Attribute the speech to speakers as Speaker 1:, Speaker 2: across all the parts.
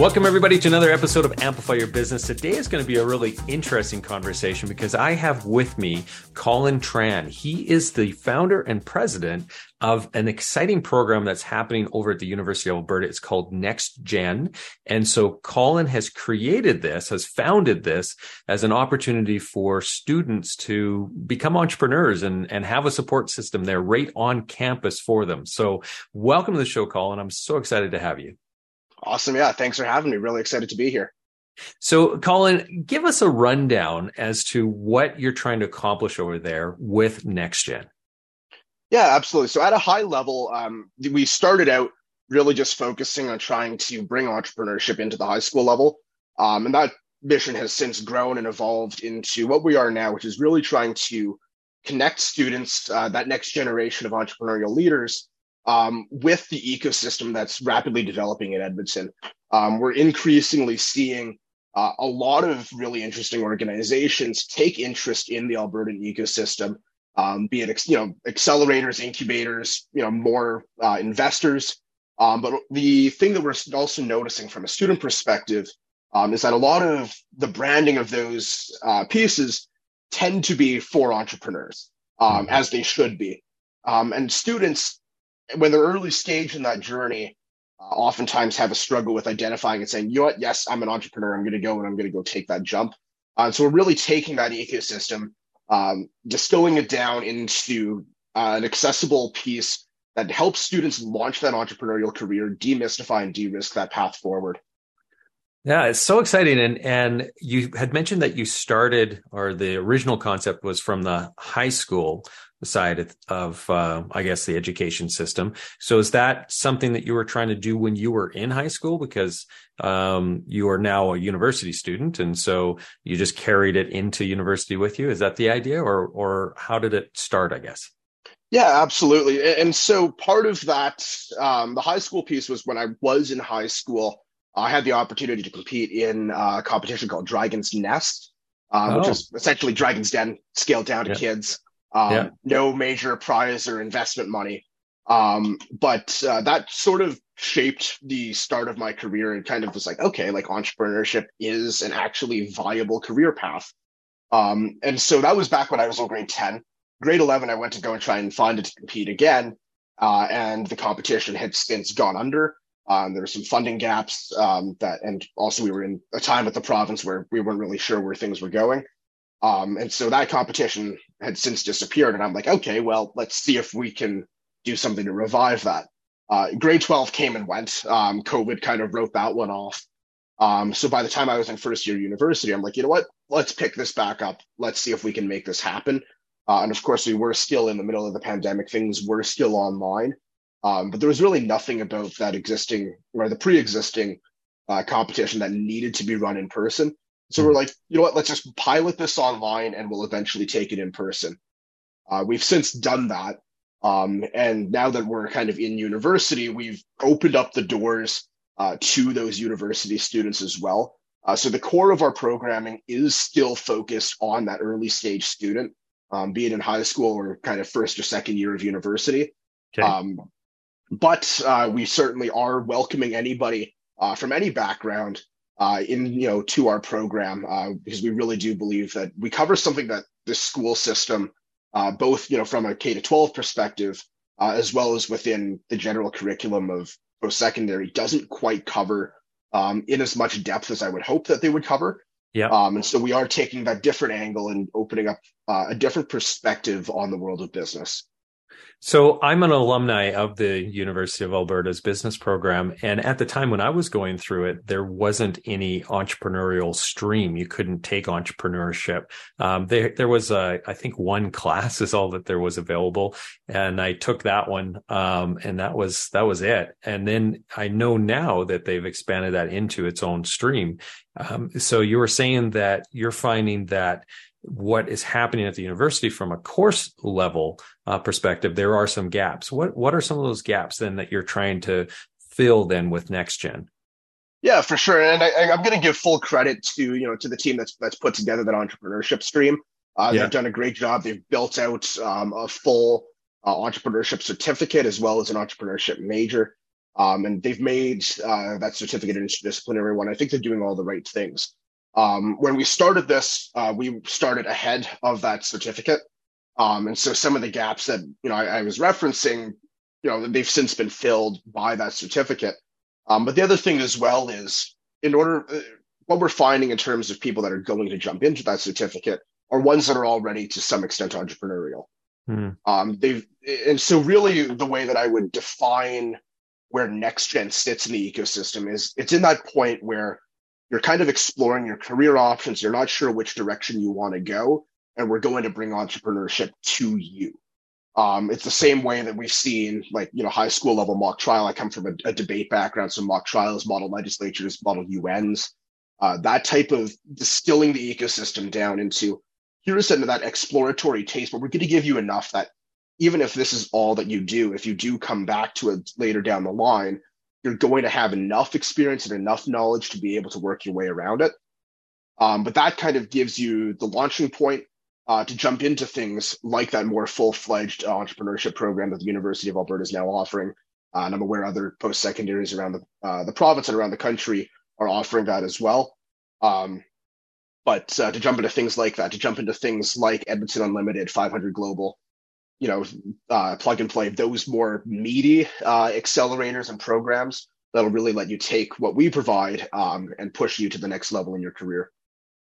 Speaker 1: Welcome, everybody, to another episode of Amplify Your Business. Today is going to be a really interesting conversation because I have with me Colin Tran. He is the founder and president of an exciting program that's happening over at the University of Alberta. It's called Next Gen. And so Colin has created this, has founded this as an opportunity for students to become entrepreneurs and, and have a support system there right on campus for them. So welcome to the show, Colin. I'm so excited to have you.
Speaker 2: Awesome. Yeah. Thanks for having me. Really excited to be here.
Speaker 1: So, Colin, give us a rundown as to what you're trying to accomplish over there with NextGen.
Speaker 2: Yeah, absolutely. So, at a high level, um, we started out really just focusing on trying to bring entrepreneurship into the high school level. Um, and that mission has since grown and evolved into what we are now, which is really trying to connect students, uh, that next generation of entrepreneurial leaders, um, with the ecosystem that's rapidly developing in Edmonton. Um, we're increasingly seeing uh, a lot of really interesting organizations take interest in the Albertan ecosystem, um, be it you know accelerators, incubators, you know more uh, investors. Um, but the thing that we're also noticing from a student perspective um, is that a lot of the branding of those uh, pieces tend to be for entrepreneurs, um, mm-hmm. as they should be. and students when they're early stage in that journey, uh, oftentimes have a struggle with identifying and saying, you know what, yes, I'm an entrepreneur. I'm going to go and I'm going to go take that jump. Uh, so we're really taking that ecosystem, um, distilling it down into uh, an accessible piece that helps students launch that entrepreneurial career, demystify and de-risk that path forward.
Speaker 1: Yeah, it's so exciting. And and you had mentioned that you started, or the original concept was from the high school side of, uh, I guess, the education system. So is that something that you were trying to do when you were in high school? Because um, you are now a university student, and so you just carried it into university with you. Is that the idea, or or how did it start? I guess.
Speaker 2: Yeah, absolutely. And so part of that, um, the high school piece was when I was in high school. I had the opportunity to compete in a competition called Dragon's Nest, uh, oh. which is essentially Dragon's Den scaled down to yeah. kids. Um, yeah. No major prize or investment money. Um, but uh, that sort of shaped the start of my career and kind of was like, okay, like entrepreneurship is an actually viable career path. Um, and so that was back when I was in grade 10. Grade 11, I went to go and try and find it to compete again. Uh, and the competition had since gone under. Um, there were some funding gaps um, that, and also we were in a time at the province where we weren't really sure where things were going. Um, and so that competition had since disappeared. And I'm like, okay, well, let's see if we can do something to revive that. Uh, grade 12 came and went. Um, COVID kind of wrote that one off. Um, so by the time I was in first year university, I'm like, you know what? Let's pick this back up. Let's see if we can make this happen. Uh, and of course, we were still in the middle of the pandemic. Things were still online. Um, but there was really nothing about that existing or the pre-existing uh, competition that needed to be run in person. So we're hmm. like, you know what? Let's just pilot this online, and we'll eventually take it in person. Uh, we've since done that, um, and now that we're kind of in university, we've opened up the doors uh, to those university students as well. Uh, so the core of our programming is still focused on that early stage student, um, be it in high school or kind of first or second year of university. Okay. Um, but uh, we certainly are welcoming anybody uh, from any background uh, in you know to our program uh, because we really do believe that we cover something that the school system, uh, both you know from a K to 12 perspective uh, as well as within the general curriculum of post secondary, doesn't quite cover um, in as much depth as I would hope that they would cover. Yeah. Um, and so we are taking that different angle and opening up uh, a different perspective on the world of business.
Speaker 1: So I'm an alumni of the University of Alberta's business program. And at the time when I was going through it, there wasn't any entrepreneurial stream. You couldn't take entrepreneurship. Um, there, there was, a, I think one class is all that there was available. And I took that one. Um, and that was, that was it. And then I know now that they've expanded that into its own stream. Um, so you were saying that you're finding that what is happening at the university from a course level uh, perspective, there are some gaps. What what are some of those gaps then that you're trying to fill then with next gen?
Speaker 2: Yeah, for sure. And I, am going to give full credit to you know to the team that's that's put together that entrepreneurship stream. Uh, yeah. They've done a great job. They've built out um, a full uh, entrepreneurship certificate as well as an entrepreneurship major. Um, and they've made uh, that certificate an interdisciplinary one. I think they're doing all the right things. Um, when we started this, uh, we started ahead of that certificate. Um, and so some of the gaps that you know I, I, was referencing, you know, they've since been filled by that certificate. Um, but the other thing as well is, in order, uh, what we're finding in terms of people that are going to jump into that certificate are ones that are already to some extent entrepreneurial. Mm. Um, they've and so really the way that I would define where NextGen sits in the ecosystem is it's in that point where you're kind of exploring your career options. You're not sure which direction you want to go, and we're going to bring entrepreneurship to you. Um, it's the same way that we've seen, like you know, high school level mock trial. I come from a, a debate background, so mock trials, model legislatures, model UNs, uh, that type of distilling the ecosystem down into here's into that exploratory taste, but we're going to give you enough that even if this is all that you do, if you do come back to it later down the line, you're going to have enough experience and enough knowledge to be able to work your way around it. Um, but that kind of gives you the launching point uh, to jump into things like that more full-fledged entrepreneurship program that the University of Alberta is now offering. Uh, and I'm aware other post-secondaries around the uh, the province and around the country are offering that as well. Um, but uh, to jump into things like that, to jump into things like Edmonton Unlimited, 500 Global, you know, uh, plug and play, those more meaty uh, accelerators and programs that'll really let you take what we provide um, and push you to the next level in your career.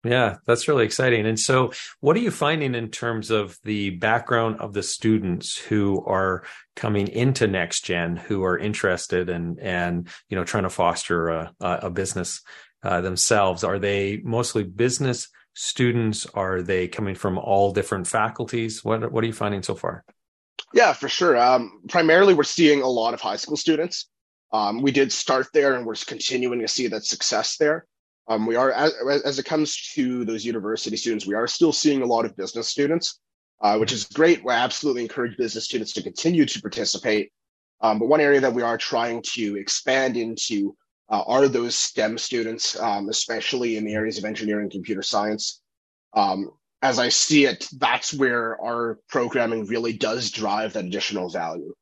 Speaker 1: Yeah, that's really exciting. And so, what are you finding in terms of the background of the students who are coming into next gen who are interested and and you know trying to foster a, a business uh, themselves? Are they mostly business students? Are they coming from all different faculties? What what are you finding so far?
Speaker 2: Yeah, for sure. Um, primarily, we're seeing a lot of high school students. Um, we did start there, and we're continuing to see that success there. Um, we are, as, as, it comes to those university students, we are still seeing a lot of business students, uh, which is great. We absolutely encourage business students to continue to participate. Um, but one area that we are trying to expand into uh, are those STEM students, um, especially in the areas of engineering and computer science. Um, as I see it, that's where our programming really does drive that additional value.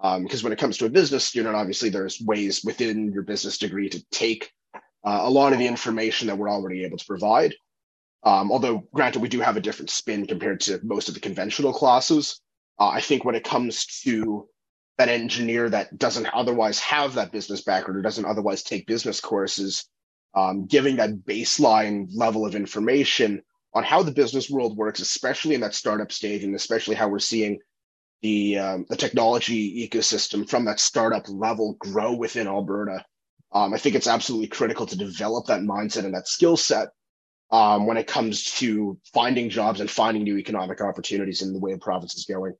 Speaker 2: Because um, when it comes to a business student, obviously there's ways within your business degree to take uh, a lot of the information that we're already able to provide. Um, although, granted, we do have a different spin compared to most of the conventional classes. Uh, I think when it comes to that engineer that doesn't otherwise have that business background or doesn't otherwise take business courses, um, giving that baseline level of information on how the business world works, especially in that startup stage, and especially how we're seeing the um, the technology ecosystem from that startup level grow within Alberta. Um, I think it's absolutely critical to develop that mindset and that skill set um, when it comes to finding jobs and finding new economic opportunities in the way the province is going.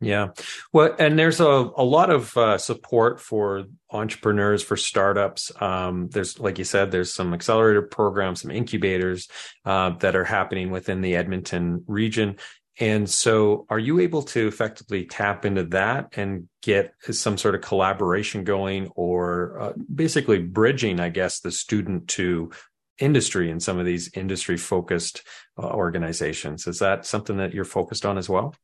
Speaker 1: Yeah. Well, and there's a, a lot of uh, support for entrepreneurs, for startups. Um, there's, like you said, there's some accelerator programs, some incubators uh, that are happening within the Edmonton region. And so, are you able to effectively tap into that and get some sort of collaboration going or uh, basically bridging, I guess, the student to industry in some of these industry focused uh, organizations? Is that something that you're focused on as well?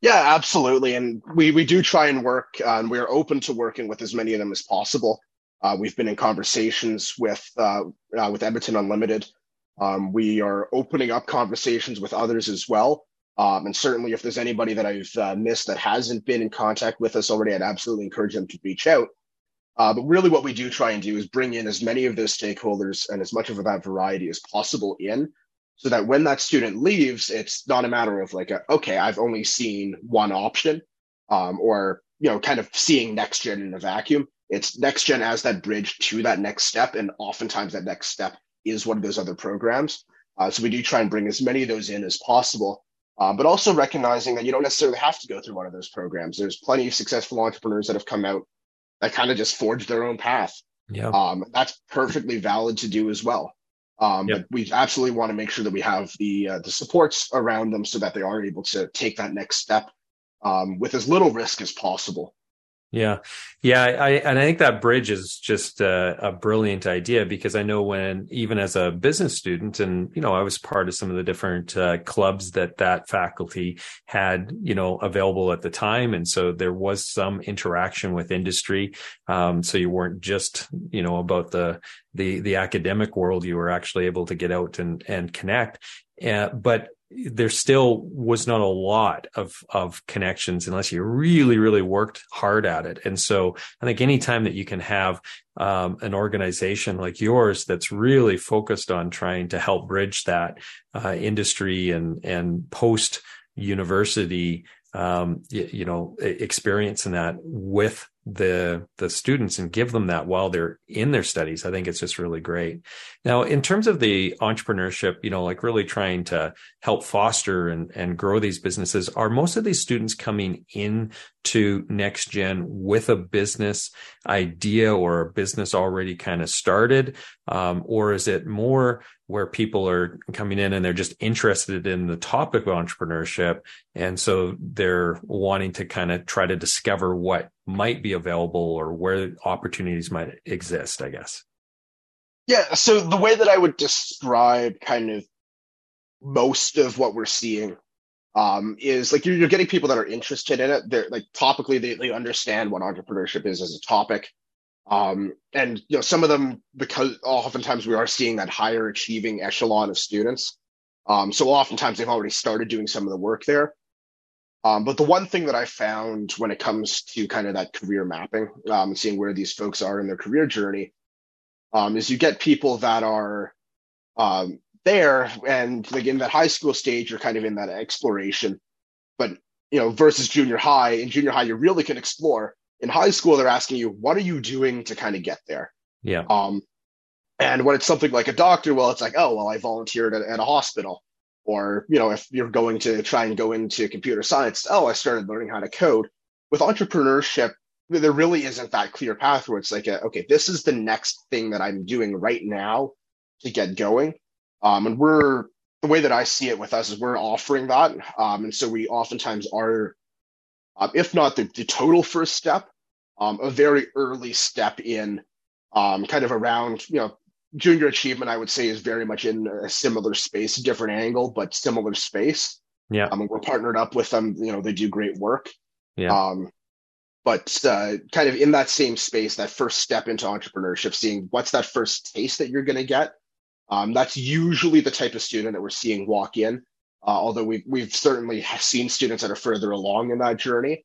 Speaker 2: Yeah, absolutely. And we, we do try and work, uh, and we're open to working with as many of them as possible. Uh, we've been in conversations with uh, uh, with Edmonton Unlimited. Um, we are opening up conversations with others as well. Um, and certainly, if there's anybody that I've uh, missed that hasn't been in contact with us already, I'd absolutely encourage them to reach out. Uh, but really, what we do try and do is bring in as many of those stakeholders and as much of that variety as possible in so that when that student leaves, it's not a matter of like, a, okay, I've only seen one option, um, or you know, kind of seeing next gen in a vacuum. It's next gen as that bridge to that next step, and oftentimes that next step is one of those other programs. Uh, so we do try and bring as many of those in as possible, uh, but also recognizing that you don't necessarily have to go through one of those programs. There's plenty of successful entrepreneurs that have come out that kind of just forged their own path. Yeah. Um, that's perfectly valid to do as well. Um, yep. But we absolutely want to make sure that we have the uh, the supports around them so that they are able to take that next step um, with as little risk as possible.
Speaker 1: Yeah. Yeah. I, and I think that bridge is just a, a, brilliant idea because I know when, even as a business student, and, you know, I was part of some of the different uh, clubs that that faculty had, you know, available at the time. And so there was some interaction with industry. Um, so you weren't just, you know, about the, the, the academic world. You were actually able to get out and, and connect. Uh, but there still was not a lot of of connections unless you really really worked hard at it. And so i think anytime that you can have um, an organization like yours that's really focused on trying to help bridge that uh, industry and and post university um, you, you know experience in that with the the students and give them that while they're in their studies i think it's just really great. Now in terms of the entrepreneurship you know like really trying to help foster and and grow these businesses are most of these students coming in to next gen with a business idea or a business already kind of started? Um, or is it more where people are coming in and they're just interested in the topic of entrepreneurship and so they're wanting to kind of try to discover what might be available or where opportunities might exist, I guess.
Speaker 2: Yeah. So the way that I would describe kind of most of what we're seeing um, is like you're, you're, getting people that are interested in it. They're like topically, they, they understand what entrepreneurship is as a topic. Um, and you know, some of them, because oftentimes we are seeing that higher achieving echelon of students. Um, so oftentimes they've already started doing some of the work there. Um, but the one thing that I found when it comes to kind of that career mapping, um, seeing where these folks are in their career journey, um, is you get people that are um, there and like in that high school stage, you're kind of in that exploration. But you know, versus junior high, in junior high, you really can explore. In high school, they're asking you, what are you doing to kind of get there?
Speaker 1: Yeah.
Speaker 2: Um, and when it's something like a doctor, well, it's like, oh, well, I volunteered at, at a hospital or you know if you're going to try and go into computer science oh i started learning how to code with entrepreneurship there really isn't that clear path where it's like a, okay this is the next thing that i'm doing right now to get going um, and we're the way that i see it with us is we're offering that um, and so we oftentimes are uh, if not the, the total first step um, a very early step in um, kind of around you know junior achievement, I would say, is very much in a similar space, different angle, but similar space.
Speaker 1: Yeah.
Speaker 2: Um, we're partnered up with them. You know, they do great work.
Speaker 1: Yeah.
Speaker 2: Um, but uh, kind of in that same space, that first step into entrepreneurship, seeing what's that first taste that you're going to get. Um, that's usually the type of student that we're seeing walk in. Uh, although we've we've certainly seen students that are further along in that journey.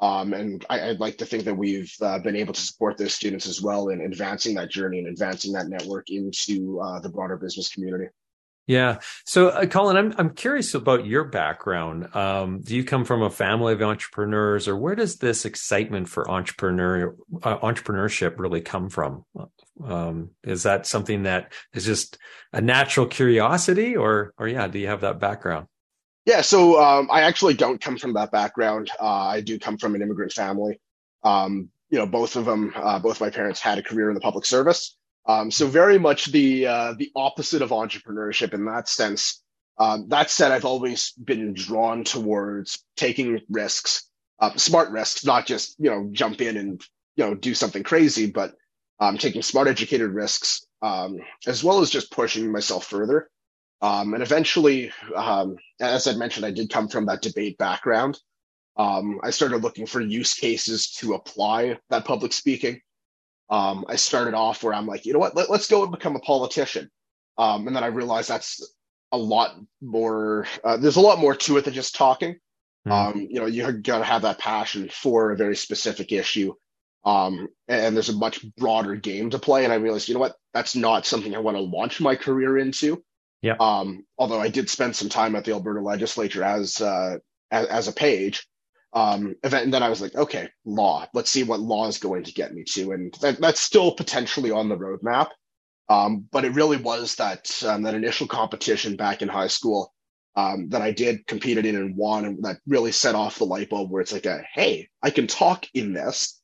Speaker 2: Um, and I, would like to think that we've uh, been able to support those students as well in advancing that journey and advancing that network into uh, the broader business community.
Speaker 1: Yeah. So, uh, Colin, I'm I'm curious about your background. Um, do you come from a family of entrepreneurs, or where does this excitement for entrepreneur uh, entrepreneurship really come from? Um, is that something that is just a natural curiosity, or or yeah, do you have that background?
Speaker 2: Yeah, so um, I actually don't come from that background. Uh, I do come from an immigrant family. Um, you know, both of them, uh, both my parents had a career in the public service. Um, so very much the uh, the opposite of entrepreneurship in that sense. Um, that said, I've always been drawn towards taking risks, uh, smart risks, not just you know jump in and you know do something crazy, but um, taking smart, educated risks, um, as well as just pushing myself further. Um, and eventually, um, as I mentioned, I did come from that debate background. Um, I started looking for use cases to apply that public speaking. Um, I started off where I'm like, you know what, Let, us go and become a politician. Um, and then I realized that's a lot more, uh, there's a lot more to it than just talking. Mm. you know, you got to have that passion for a very specific issue. Um, and there's a much broader game to play. And I realized, you know what, that's not something I want to launch my career into.
Speaker 1: Yeah.
Speaker 2: Um, although I did spend some time at the Alberta legislature as uh, as, as, a page. Um, and then I was like, okay, law. Let's see what law is going to get me to, and that, that's still potentially on the roadmap. Um, but it really was that um, that initial competition back in high school um, that I did competed in and won, and that really set off the light bulb where it's like, a, hey, I can talk in this,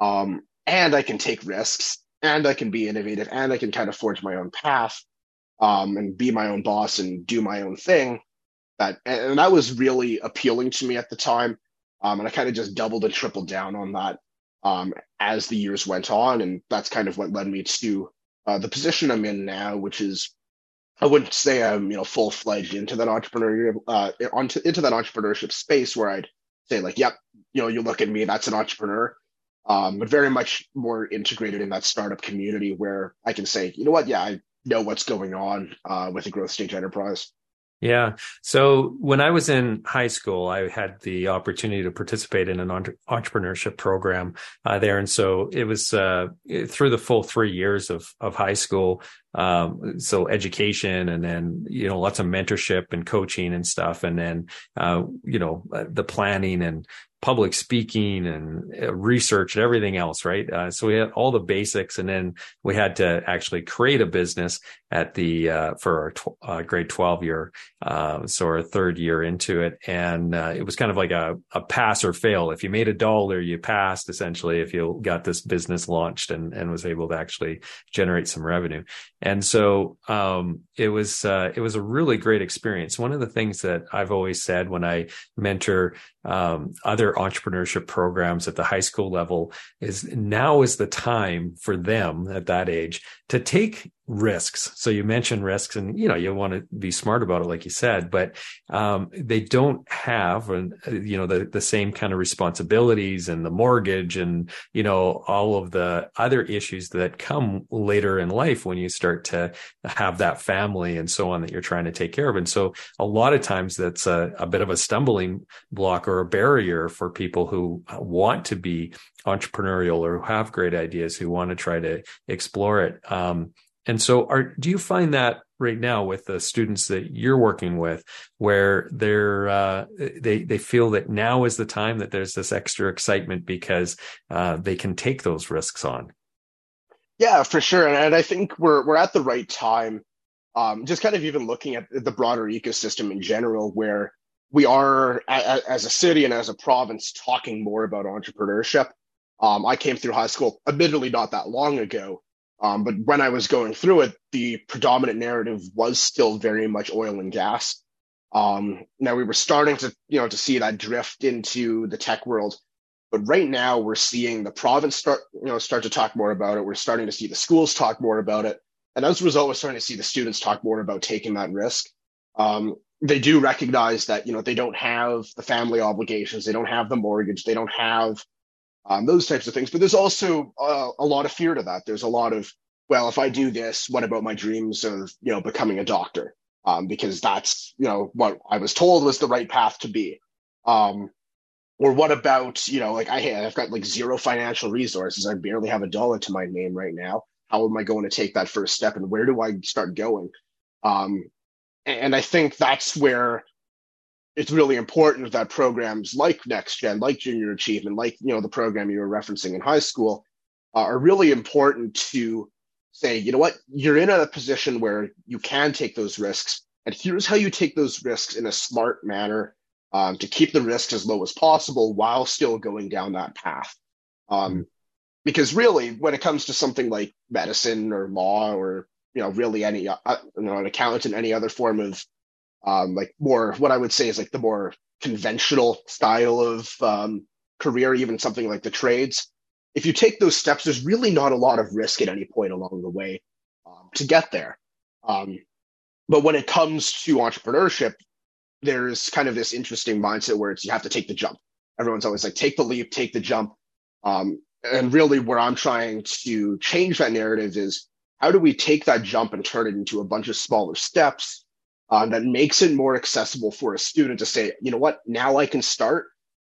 Speaker 2: um, and I can take risks, and I can be innovative, and I can kind of forge my own path um, and be my own boss and do my own thing. That and that was really appealing to me at the time. Um, and I kind of just doubled and tripled down on that. um, as the years went on. And that's kind of what led me to uh, the position I'm in now, which is I wouldn't say I'm you know full fledged into that entrepreneurial uh, onto into that entrepreneurship space where I'd say like, yep, you know, you look at me, that's an entrepreneur. Um, but very much more integrated in that startup community where I can say, you know what, yeah, I know what's going on uh, with a growth stage enterprise.
Speaker 1: Yeah. So when I was in high school, I had the opportunity to participate in an entre- entrepreneurship program uh, there, and so it was uh, through the full three years of of high school. Um, so education, and then you know lots of mentorship and coaching and stuff, and then uh, you know the planning and public speaking and uh, research and everything else, right? Uh, so we had all the basics, and then we had to actually create a business at the uh, for our tw- uh, grade twelve year, uh, so our third year into it, and uh, it was kind of like a, a pass or fail. If you made a dollar, you passed essentially. If you got this business launched and and was able to actually generate some revenue, and so um, it was it was a really great experience. One of the things that I've always said when I mentor um, other entrepreneurship programs at the high school level is now is the time for them at that age to take risks. So you mentioned risks and, you know, you want to be smart about it, like you said, but, um, they don't have, you know, the, the same kind of responsibilities and the mortgage and, you know, all of the other issues that come later in life when you start to have that family and so on that you're trying to take care of. And so a lot of times that's a, a bit of a stumbling block or a barrier for people who want to be entrepreneurial or who have great ideas who want to try to explore it. Um, and so are do you find that right now with the students that you're working with where they're uh, they they feel that now is the time that there's this extra excitement because uh, they can take those risks on?
Speaker 2: Yeah for sure. And i think we're we're at the right time um, just kind of even looking at the broader ecosystem in general where we are as a city and as a province talking more about entrepreneurship. Um, i came through high school admittedly not that long ago um, but when I was going through it, the predominant narrative was still very much oil and gas. Um, now we were starting to, you know, to see that drift into the tech world, but right now we're seeing the province start, you know, start to talk more about it. We're starting to see the schools talk more about it, and as a result, we're starting to see the students talk more about taking that risk. Um, they do recognize that, you know, they don't have the family obligations, they don't have the mortgage, they don't have um, those types of things. But there's also uh, a lot of fear to that. There's a lot of, well, if I do this, what about my dreams of, you know, becoming a doctor? Um, because that's, you know, what I was told was the right path to be. Um, or what about, you know, like I, I've got like zero financial resources. I barely have a dollar to my name right now. How am I going to take that first step and where do I start going? Um, and I think that's where it's really important that programs like next gen like junior achievement like you know the program you were referencing in high school uh, are really important to say you know what you're in a position where you can take those risks and here's how you take those risks in a smart manner um, to keep the risk as low as possible while still going down that path um, mm-hmm. because really when it comes to something like medicine or law or you know really any uh, you know an accountant any other form of um, like more what I would say is like the more conventional style of um, career, even something like the trades. If you take those steps, there's really not a lot of risk at any point along the way um, to get there. Um, but when it comes to entrepreneurship, there's kind of this interesting mindset where it's you have to take the jump. Everyone's always like, take the leap, take the jump. Um, and really, where I'm trying to change that narrative is how do we take that jump and turn it into a bunch of smaller steps uh, that makes it more accessible for a student to say, you know what, now I can start.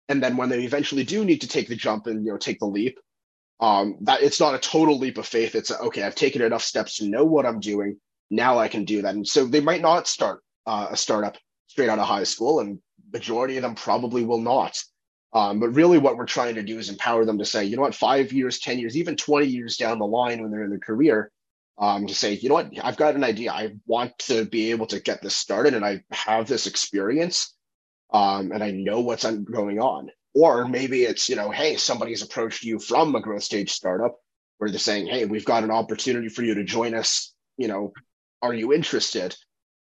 Speaker 2: And then when they eventually do need to take the jump and you know take the leap, um, that it's not a total leap of faith. It's a, okay, I've taken enough steps to know what I'm doing. Now I can do that. And so they might not start uh, a startup straight out of high school, and majority of them probably will not. Um, but really, what we're trying to do is empower them to say, you know what, five years, 10 years, even 20 years down the line when they're in their career, um, to say, you know what, I've got an idea. I want to be able to get this started and I have this experience um, and I know what's going on. Or maybe it's, you know, hey, somebody's approached you from a growth stage startup where they're saying, hey, we've got an opportunity for you to join us. You know, are you interested?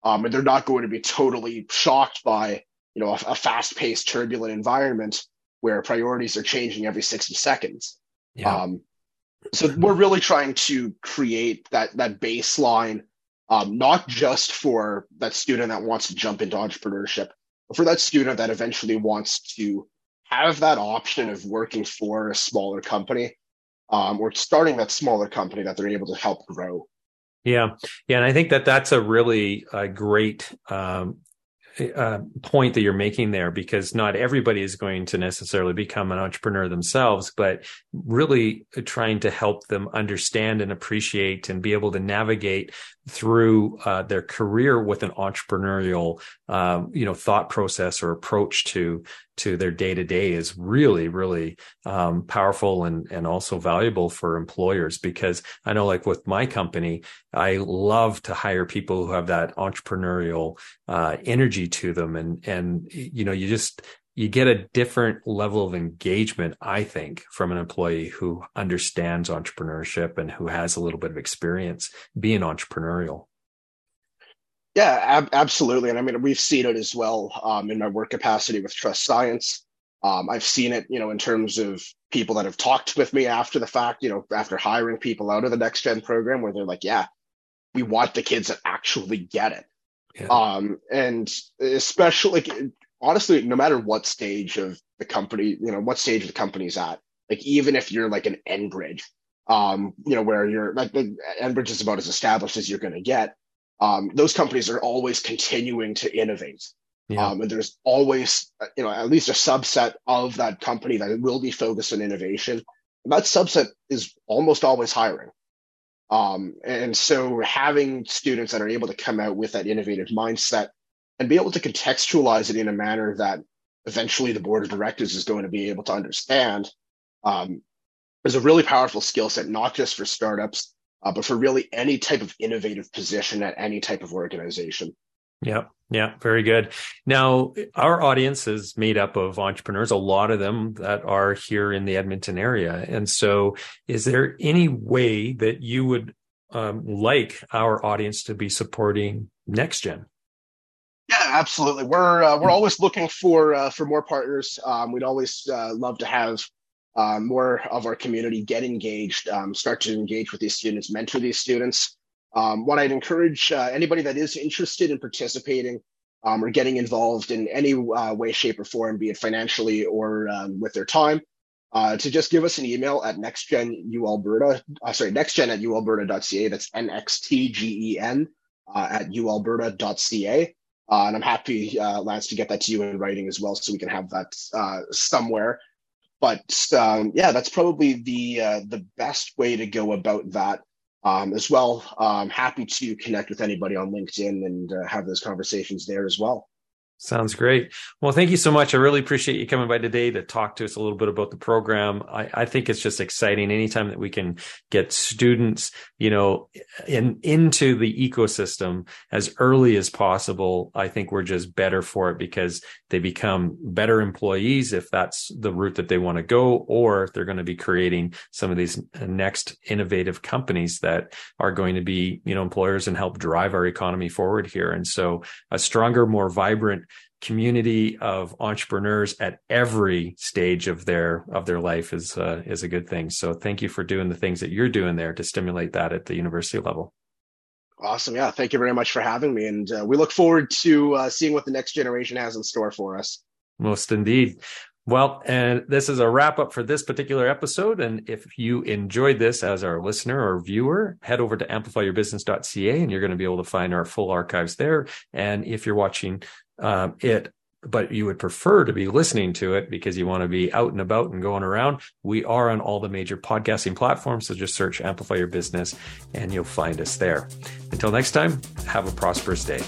Speaker 2: Um, and they're not going to be totally shocked by, you know, a, a fast paced, turbulent environment where priorities are changing every 60 seconds. Yeah. Um, so we're really trying to create that that baseline, um, not just for that student that wants to jump into entrepreneurship, but for that student that eventually wants to have that option of working for a smaller company um, or starting that smaller company that they're able to help grow.
Speaker 1: Yeah, yeah, and I think that that's a really uh, great um, uh, point that you're making there because not everybody is going to necessarily become an entrepreneur themselves, but really trying to help them understand and appreciate and be able to navigate through uh, their career with an entrepreneurial, um, you know, thought process or approach to to their day to day is really, really um, powerful and and also valuable for employers. Because I know, like with my company, I love to hire people who have that entrepreneurial uh, energy to them, and and you know, you just you get a different level of engagement, I think, from an employee who understands entrepreneurship and who has a little bit of experience being entrepreneurial.
Speaker 2: Yeah, ab- absolutely. And I mean, we've seen it as well um, in my work capacity with Trust Science. Um, I've seen it, you know, in terms of people that have talked with me after the fact, you know, after hiring people out of the Next Gen program, where they're like, yeah, we want the kids that actually get it. Yeah. Um, and especially, like, honestly, no matter what stage of the company, you know, what stage the company's at, like, even if you're like an Enbridge, um, you know, where you're like the Enbridge is about as established as you're going to get um, those companies are always continuing to innovate. Yeah. Um, and there's always, you know, at least a subset of that company that will be focused on innovation. And that subset is almost always hiring. Um, and so having students that are able to come out with that innovative mindset and be able to contextualize it in a manner that eventually the board of directors is going to be able to understand um, is a really powerful skill set, not just for startups, uh, but for really any type of innovative position at any type of organization.
Speaker 1: Yeah, yeah, very good. Now, our audience is made up of entrepreneurs, a lot of them that are here in the Edmonton area. And so, is there any way that you would um, like our audience to be supporting NextGen?
Speaker 2: Yeah, absolutely. We're uh, we're always looking for uh, for more partners. Um, we'd always uh, love to have uh, more of our community get engaged, um, start to engage with these students, mentor these students. Um, what I'd encourage uh, anybody that is interested in participating um, or getting involved in any uh, way, shape, or form, be it financially or um, with their time, uh, to just give us an email at nextgenualberta, uh, sorry, nextgen at ualberta.ca. That's N-X-T-G-E-N uh, at ualberta.ca. Uh, and I'm happy, uh, Lance, to get that to you in writing as well, so we can have that uh, somewhere but um, yeah, that's probably the uh, the best way to go about that. Um, as well, I'm happy to connect with anybody on LinkedIn and uh, have those conversations there as well.
Speaker 1: Sounds great. Well, thank you so much. I really appreciate you coming by today to talk to us a little bit about the program. I, I think it's just exciting anytime that we can get students, you know, in into the ecosystem as early as possible. I think we're just better for it because they become better employees if that's the route that they want to go, or they're going to be creating some of these next innovative companies that are going to be, you know, employers and help drive our economy forward here. And so a stronger, more vibrant community of entrepreneurs at every stage of their of their life is uh, is a good thing. So thank you for doing the things that you're doing there to stimulate that at the university level.
Speaker 2: Awesome. Yeah. Thank you very much for having me. And uh, we look forward to uh, seeing what the next generation has in store for us.
Speaker 1: Most indeed. Well, and this is a wrap up for this particular episode. And if you enjoyed this as our listener or viewer, head over to amplifyyourbusiness.ca and you're going to be able to find our full archives there. And if you're watching um, it but you would prefer to be listening to it because you want to be out and about and going around, we are on all the major podcasting platforms. So just search Amplify Your Business and you'll find us there. Until next time, have a prosperous day.